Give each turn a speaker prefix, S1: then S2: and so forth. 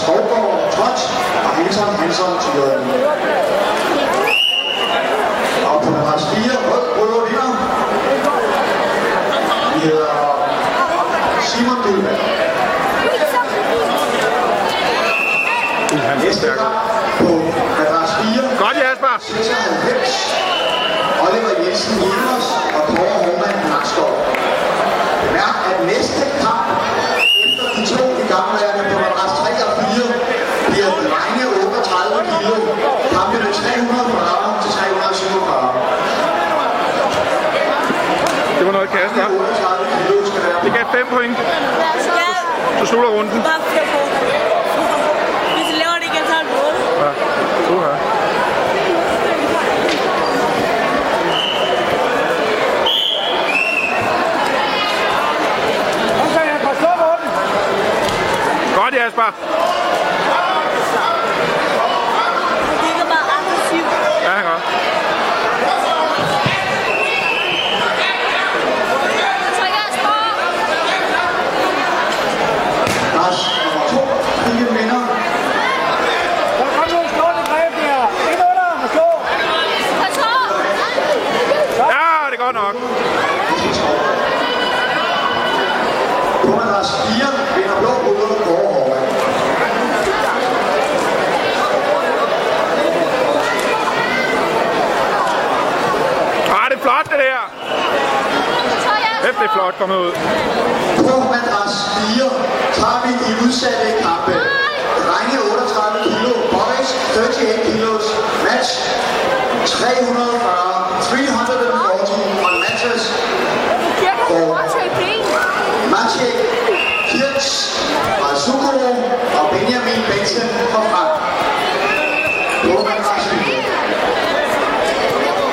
S1: Skovgaard Touch og Hanson Hanson Tyren. Og på madras 4, rød rød vinder. Vi hedder Simon Dølberg. Næste kamp på madras 4.
S2: Godt, Jasper.
S1: 96. Oliver Jensen Jævers og Kåre Hormann Nakskov. Bemærk, at næste kamp efter de to i gammelværende på madras 3 og 4 bliver drenge 38 kilo. Kampen med 340 til 347.
S2: Det var noget, Kasper.
S1: 38 kilo skal være
S2: Det gav 5 point. Så slutter runden.
S3: Hvis jeg laver det igen, så er det 8.
S2: Ja. Uha. Godt, Jasper.
S3: Han kigger bare aggressivt.
S2: Ja, han gør.
S3: Så Jasper!
S1: Lars nummer 2, Frie vinder.
S4: Der kom nogle skål i greb der. Ind under og slå.
S3: Pas på!
S2: Ja, det er godt nok.
S1: På madras 4 vinder blå rytter Kåre Hormann.
S2: Ah, det er flot, det der. Hæft, det er flot kommet ud.
S1: På madras 4 tager vi de udsatte kampe. Drenge 38 kilo, boys 38 kilos, match 340, 340 pension or Benjamin pension of